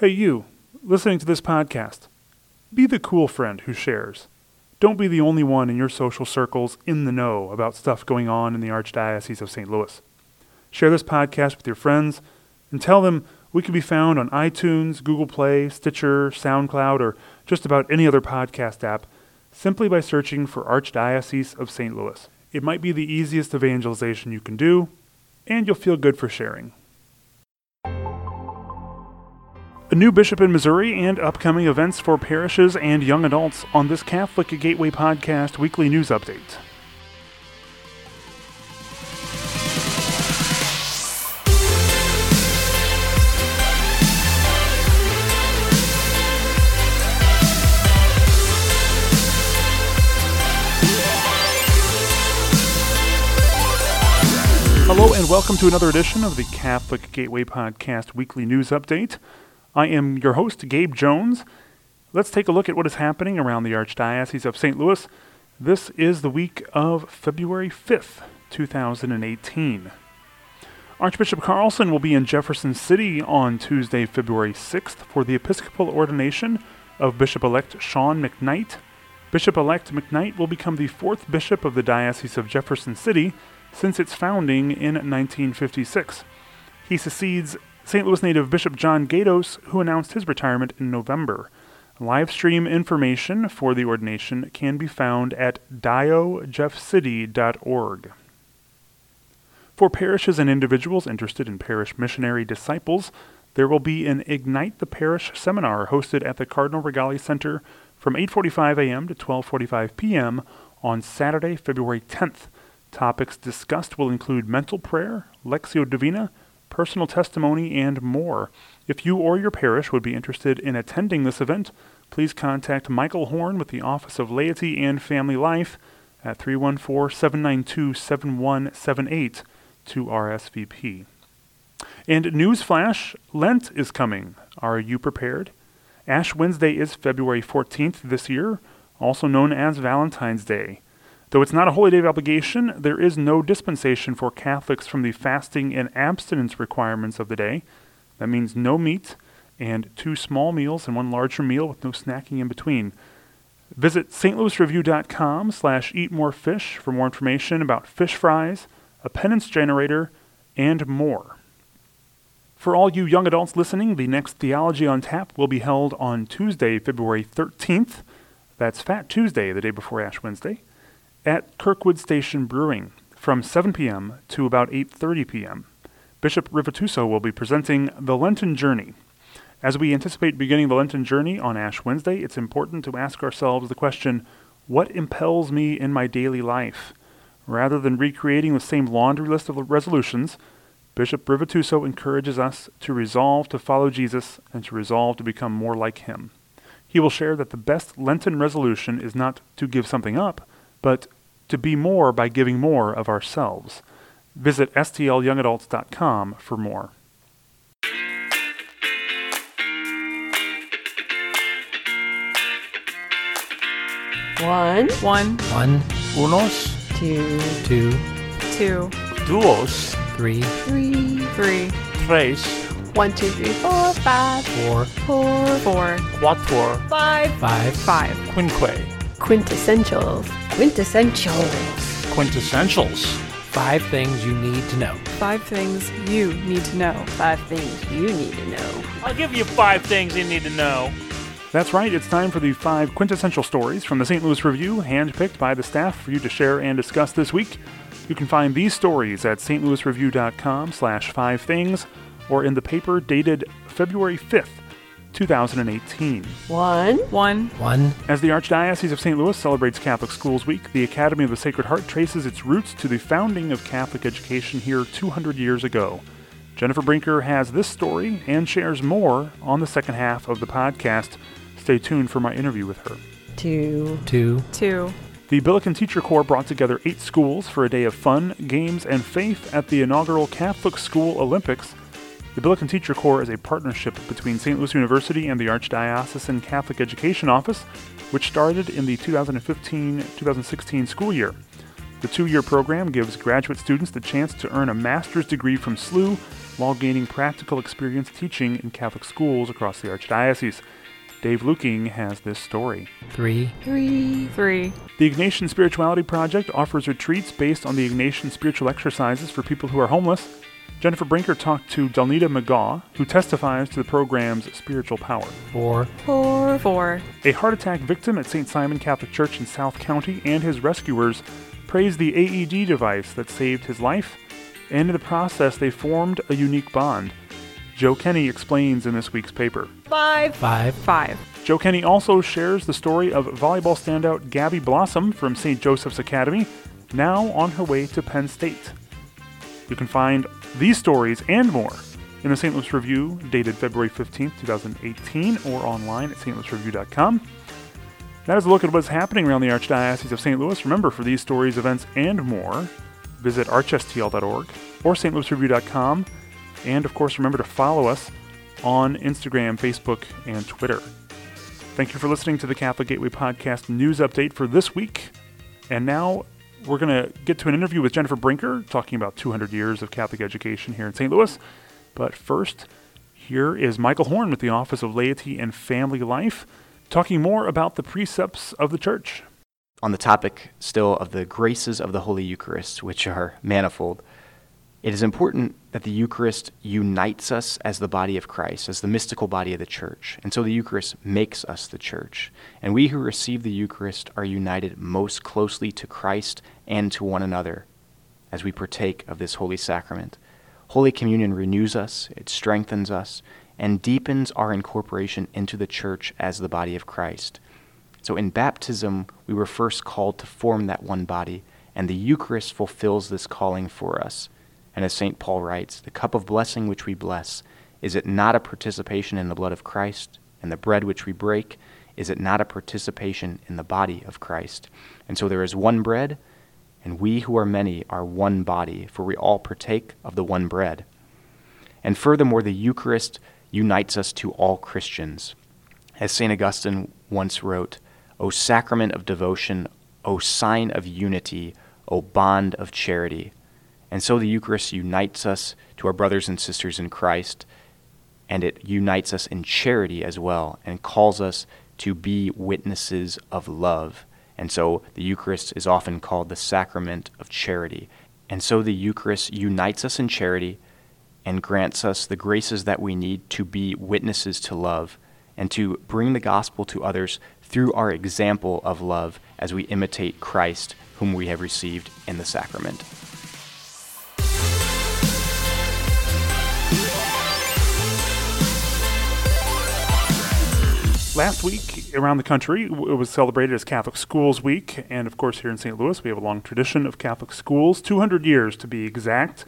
Hey, you, listening to this podcast, be the cool friend who shares. Don't be the only one in your social circles in the know about stuff going on in the Archdiocese of St. Louis. Share this podcast with your friends and tell them we can be found on iTunes, Google Play, Stitcher, SoundCloud, or just about any other podcast app simply by searching for Archdiocese of St. Louis. It might be the easiest evangelization you can do, and you'll feel good for sharing. A new bishop in Missouri and upcoming events for parishes and young adults on this Catholic Gateway Podcast weekly news update. Hello, and welcome to another edition of the Catholic Gateway Podcast Weekly News Update. I am your host, Gabe Jones. Let's take a look at what is happening around the Archdiocese of St. Louis. This is the week of February 5th, 2018. Archbishop Carlson will be in Jefferson City on Tuesday, February 6th for the Episcopal ordination of Bishop elect Shawn McKnight. Bishop elect McKnight will become the fourth bishop of the Diocese of Jefferson City since its founding in 1956. He succeeds St. Louis native Bishop John Gaydos, who announced his retirement in November. Live stream information for the ordination can be found at diojeffcity.org. For parishes and individuals interested in parish missionary disciples, there will be an Ignite the Parish seminar hosted at the Cardinal Rigali Center from 8:45 a.m. to 12:45 p.m. on Saturday, February 10th. Topics discussed will include mental prayer, Lectio Divina, personal testimony, and more. If you or your parish would be interested in attending this event, please contact Michael Horn with the Office of Laity and Family Life at 314 792 7178 to RSVP. And newsflash Lent is coming. Are you prepared? Ash Wednesday is February 14th this year, also known as Valentine's Day. Though it's not a holy day of obligation, there is no dispensation for Catholics from the fasting and abstinence requirements of the day. That means no meat and two small meals and one larger meal with no snacking in between. Visit stlouisreview.com slash eatmorefish for more information about fish fries, a penance generator, and more. For all you young adults listening, the next Theology on Tap will be held on Tuesday, February 13th. That's Fat Tuesday, the day before Ash Wednesday at Kirkwood Station Brewing from 7 p.m. to about 8:30 p.m. Bishop Rivituso will be presenting The Lenten Journey. As we anticipate beginning the Lenten journey on Ash Wednesday, it's important to ask ourselves the question, what impels me in my daily life? Rather than recreating the same laundry list of resolutions, Bishop Rivituso encourages us to resolve to follow Jesus and to resolve to become more like him. He will share that the best Lenten resolution is not to give something up, but to be more by giving more of ourselves. Visit stlyoungadults.com for more. One, One, One, Unos, two, two, two, duos, three, three, three, tres, one, two, three, four, five, four, four, four, quatuor, five. five, five. quinque, Quintessentials. Quintessentials. quintessentials. Five things you need to know. Five things you need to know. Five things you need to know. I'll give you five things you need to know. That's right, it's time for the five quintessential stories from the St. Louis Review, handpicked by the staff for you to share and discuss this week. You can find these stories at stlouisreview.com slash five things or in the paper dated February 5th, 2018. One, One, One, As the Archdiocese of St. Louis celebrates Catholic Schools Week, the Academy of the Sacred Heart traces its roots to the founding of Catholic education here 200 years ago. Jennifer Brinker has this story and shares more on the second half of the podcast. Stay tuned for my interview with her. two, two, two, The Billiken Teacher Corps brought together eight schools for a day of fun, games, and faith at the inaugural Catholic School Olympics. The Billiken Teacher Corps is a partnership between St. Louis University and the Archdiocesan Catholic Education Office, which started in the 2015 2016 school year. The two year program gives graduate students the chance to earn a master's degree from SLU while gaining practical experience teaching in Catholic schools across the Archdiocese. Dave Luecking has this story. Three, Three. Three. The Ignatian Spirituality Project offers retreats based on the Ignatian spiritual exercises for people who are homeless. Jennifer Brinker talked to Dalnita McGaw, who testifies to the program's spiritual power. four, Four. Four. A heart attack victim at St. Simon Catholic Church in South County and his rescuers praised the AED device that saved his life, and in the process, they formed a unique bond. Joe Kenny explains in this week's paper. Five. five, Five. Joe Kenny also shares the story of volleyball standout Gabby Blossom from St. Joseph's Academy, now on her way to Penn State. You can find these stories and more in the St. Louis Review, dated February 15th, 2018, or online at stlouisreview.com. That is a look at what's happening around the Archdiocese of St. Louis. Remember, for these stories, events, and more, visit archstl.org or stlouisreview.com. And of course, remember to follow us on Instagram, Facebook, and Twitter. Thank you for listening to the Catholic Gateway Podcast news update for this week. And now we're going to get to an interview with Jennifer Brinker talking about 200 years of Catholic education here in St. Louis. But first, here is Michael Horn with the Office of Laity and Family Life talking more about the precepts of the church. on the topic still of the graces of the Holy Eucharist, which are manifold, it is important that the Eucharist unites us as the body of Christ, as the mystical body of the church. And so the Eucharist makes us the church. And we who receive the Eucharist are united most closely to Christ and to one another as we partake of this holy sacrament. Holy Communion renews us, it strengthens us, and deepens our incorporation into the church as the body of Christ. So in baptism, we were first called to form that one body, and the Eucharist fulfills this calling for us. And as St. Paul writes, the cup of blessing which we bless, is it not a participation in the blood of Christ? And the bread which we break, is it not a participation in the body of Christ? And so there is one bread, and we who are many are one body, for we all partake of the one bread. And furthermore, the Eucharist unites us to all Christians. As St. Augustine once wrote, O sacrament of devotion, O sign of unity, O bond of charity. And so the Eucharist unites us to our brothers and sisters in Christ, and it unites us in charity as well, and calls us to be witnesses of love. And so the Eucharist is often called the sacrament of charity. And so the Eucharist unites us in charity and grants us the graces that we need to be witnesses to love and to bring the gospel to others through our example of love as we imitate Christ, whom we have received in the sacrament. Last week around the country, it was celebrated as Catholic Schools Week, and of course here in St. Louis, we have a long tradition of Catholic schools, 200 years to be exact,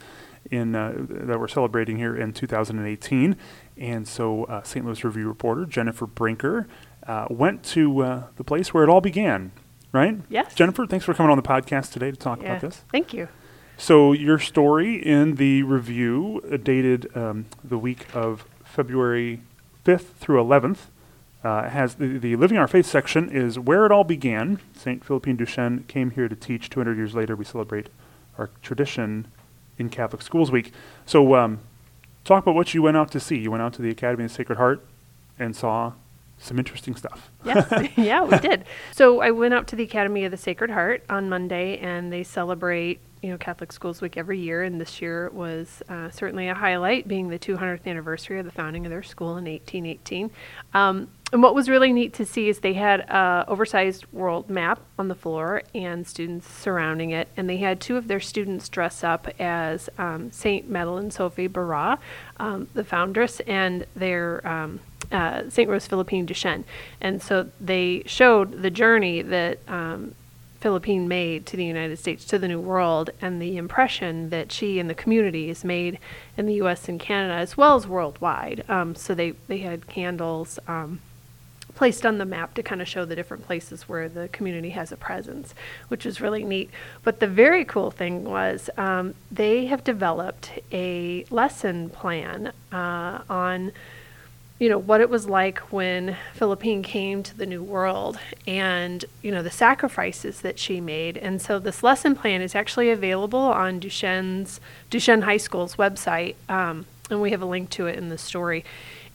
in uh, that we're celebrating here in 2018. And so, uh, St. Louis Review reporter Jennifer Brinker uh, went to uh, the place where it all began. Right? Yes. Jennifer, thanks for coming on the podcast today to talk Yeah. about this. Thank you. So, your story in the review uh, dated um, the week of February 5th through 11th uh, has the, the Living Our Faith section is where it all began. St. Philippine Duchesne came here to teach. 200 years later, we celebrate our tradition in Catholic Schools Week. So, um, talk about what you went out to see. You went out to the Academy of the Sacred Heart and saw some interesting stuff. Yes, yeah, we did. So I went out to the Academy of the Sacred Heart on Monday, and they celebrate, you know, Catholic Schools Week every year. And this year was uh, certainly a highlight, being the 200th anniversary of the founding of their school in 1818. Um, and what was really neat to see is they had a oversized world map on the floor and students surrounding it, and they had two of their students dress up as um, Saint Madeleine Sophie Barat, um, the foundress, and their um, uh, St. Rose Philippine Duchesne. And so they showed the journey that um, Philippine made to the United States, to the New World, and the impression that she and the community has made in the U.S. and Canada as well as worldwide. Um, so they, they had candles. Um, placed on the map to kind of show the different places where the community has a presence, which is really neat. But the very cool thing was um, they have developed a lesson plan uh, on you know what it was like when Philippine came to the New World and you know the sacrifices that she made and so this lesson plan is actually available on Duchesne's Duchesne High School's website um, and we have a link to it in the story.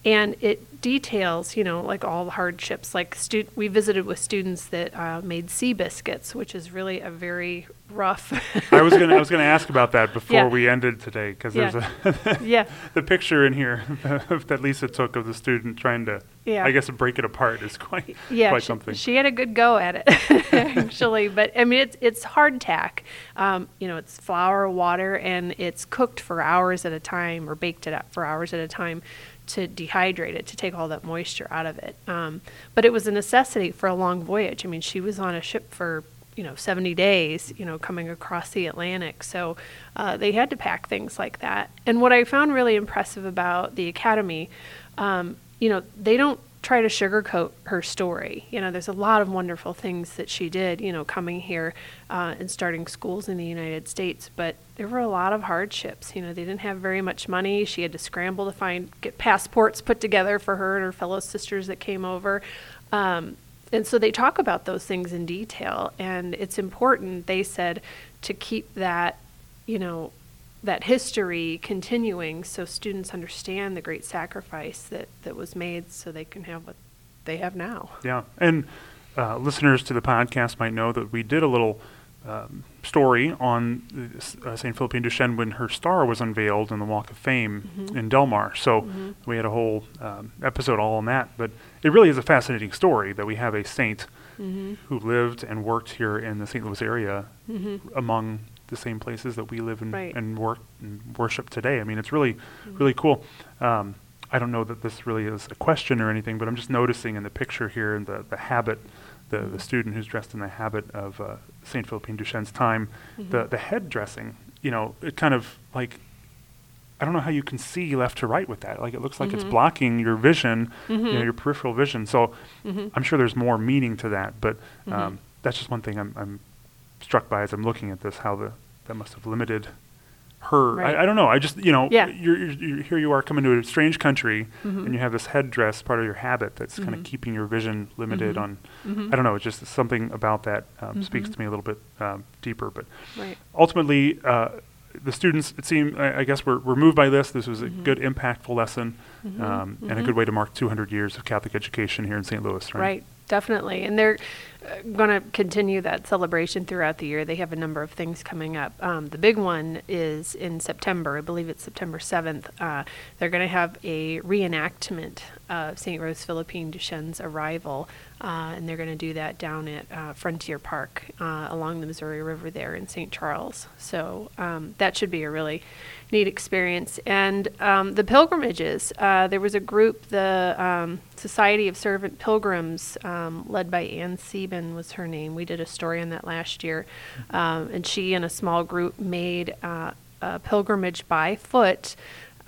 And it details, you know, like all the hardships. Like stu- we visited with students that uh, made sea biscuits, which is really a very rough. I was gonna I was gonna ask about that before Yeah. we ended today because Yeah. there's a yeah, the picture in here that Lisa took of the student trying to Yeah. I guess break it apart is quite yeah. quite she, something. she had a good go at it, actually. But I mean, it's it's hardtack. Um, you know, it's flour, water, and it's cooked for hours at a time, or baked it up for hours at a time to dehydrate it to take all that moisture out of it. Um, but it was a necessity for a long voyage. I mean, she was on a ship for you know 70 days you know coming across the atlantic so uh, they had to pack things like that and what i found really impressive about the academy um, you know they don't try to sugarcoat her story. You know there's a lot of wonderful things that she did you know coming here uh, and starting schools in the united states but there were a lot of hardships. You know they didn't have very much money. She had to scramble to find get passports put together for her and her fellow sisters that came over. Um, and so they talk about those things in detail and it's important they said to keep that you know that history continuing so students understand the great sacrifice that, that was made so they can have what they have now Yeah, and uh, listeners to the podcast might know that we did a little um, story on uh, St. Philippine Duchesne when her star was unveiled in the Walk of Fame Mm-hmm. in Delmar. So we had a whole um, episode all on that. But it really is a fascinating story that we have a saint Mm-hmm. who lived and worked here in the St. Louis area among the same places that we live and, Right. and work and worship today. I mean, it's really, mm-hmm. really cool. Um, I don't know that this really is a question or anything, but I'm just noticing in the picture here in the, the habit, the, the mm-hmm. student who's dressed in the habit of uh, St. Philippine Duchesne's time, mm-hmm. the, the head dressing, you know, it kind of like, I don't know how you can see left to right with that. Like it looks like it's blocking your vision, you know, your peripheral vision. So I'm sure there's more meaning to that, but um, that's just one thing I'm, I'm struck by as I'm looking at this, how the that must have limited her. Right. I, I don't know. I just you know, Yeah. you're, you're, here you are coming to a strange country, Mm-hmm. and you have this headdress, part of your habit that's kind of keeping your vision limited on. Mm-hmm. I don't know. It's just something about that um, speaks to me a little bit um, deeper, but right ultimately, uh, the students, it seemed, I, I guess, were, were moved by this. This was a Mm-hmm. good, impactful lesson, um, and a good way to mark 200 years of Catholic education here in St. Louis, right? Right, definitely. And they're going to continue that celebration throughout the year. They have a number of things coming up. Um, the big one is in September. I believe it's September 7th. Uh, they're going to have a reenactment of St. Rose Philippine Duchesne's arrival. Uh, and they're going to do that down at uh, Frontier Park uh, along the Missouri River there in St. Charles. So um, that should be a really neat experience. And um, the pilgrimages, uh, there was a group, the um, Society of Servant Pilgrims, um, led by Ann Sieben was her name. We did a story on that last year. Um, and she and a small group made uh, a pilgrimage by foot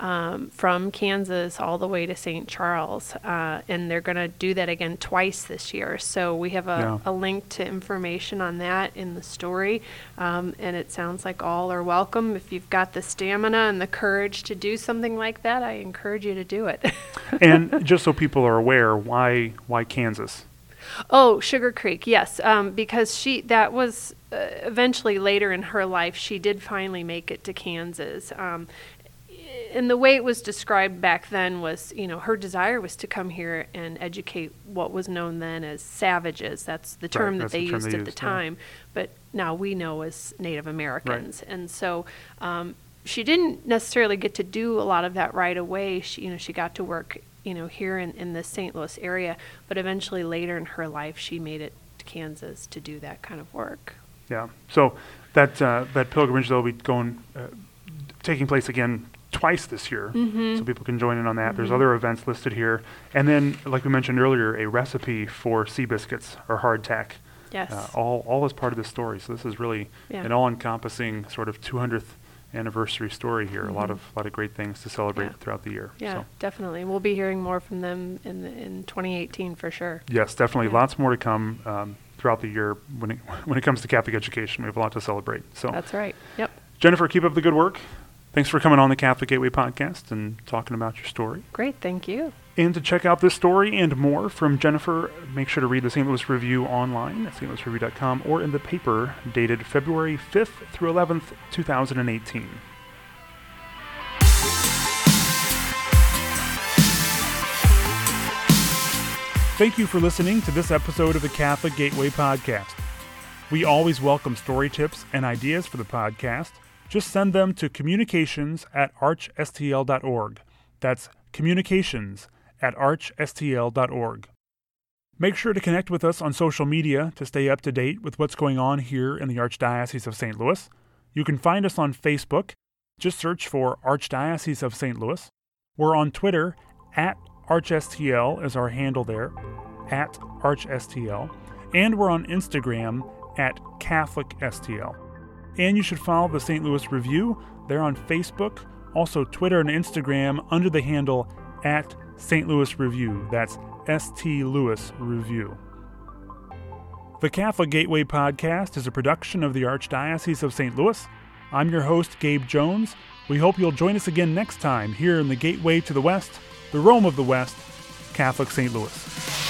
um, from Kansas all the way to St. Charles. Uh, and they're going to do that again twice this year. So we have a, Yeah. a link to information on that in the story. Um, and it sounds like all are welcome. If you've got the stamina and the courage to do something like that, I encourage you to do it. and just so people are aware, why why Kansas? Oh, Sugar Creek, yes, um, because she that was uh, eventually later in her life. She did finally make it to Kansas, um, and the way it was described back then was, you know, her desire was to come here and educate what was known then as savages. That's the term that they the term used they at the used, yeah. time, but now we know as Native Americans, and so. Um, she didn't necessarily get to do a lot of that right away. She, you know, she got to work, you know, here in, in the St. Louis area, but eventually later in her life, she made it to Kansas to do that kind of work. Yeah. So that uh, that pilgrimage they'll be going, uh, taking place again twice this year, Mm-hmm. so people can join in on that. There's other events listed here, and then, like we mentioned earlier, a recipe for sea biscuits or hardtack. Yes. Uh, all all as part of this story. So this is really Yeah. an all-encompassing sort of 200th anniversary story here. A lot of lot of great things to celebrate Mm-hmm. Yeah. throughout the year. yeah, So. definitely. We'll be hearing more from them in the, in 2018 for sure. Yes, definitely. Yeah. Lots more to come um, throughout the year when it, when it comes to Catholic education. We have a lot to celebrate. So, That's right. Yep. Jennifer, keep up the good work. Thanks for coming on the Catholic Gateway podcast and talking about your story. Great. Thank you. And to check out this story and more from Jennifer, make sure to read the St. Louis Review online at stlouisreview.com or in the paper dated February 5th through 11th, 2018. Thank you for listening to this episode of the Catholic Gateway Podcast. We always welcome story tips and ideas for the podcast. Just send them to communications at archstl.org. That's communications at archstl.org. Make sure to connect with us on social media to stay up to date with what's going on here in the Archdiocese of St. Louis. You can find us on Facebook. Just search for Archdiocese of St. Louis. We're on Twitter at ArchSTL is our handle there, at ArchSTL. And we're on Instagram at CatholicSTL. And you should follow the St. Louis Review. They're on Facebook, also Twitter and Instagram under the handle at St. Louis Review. That's St. Louis Review. The Catholic Gateway Podcast is a production of the Archdiocese of St. Louis. I'm your host, Gabe Jones. We hope you'll join us again next time here in the Gateway to the West, the Rome of the West, Catholic St. Louis.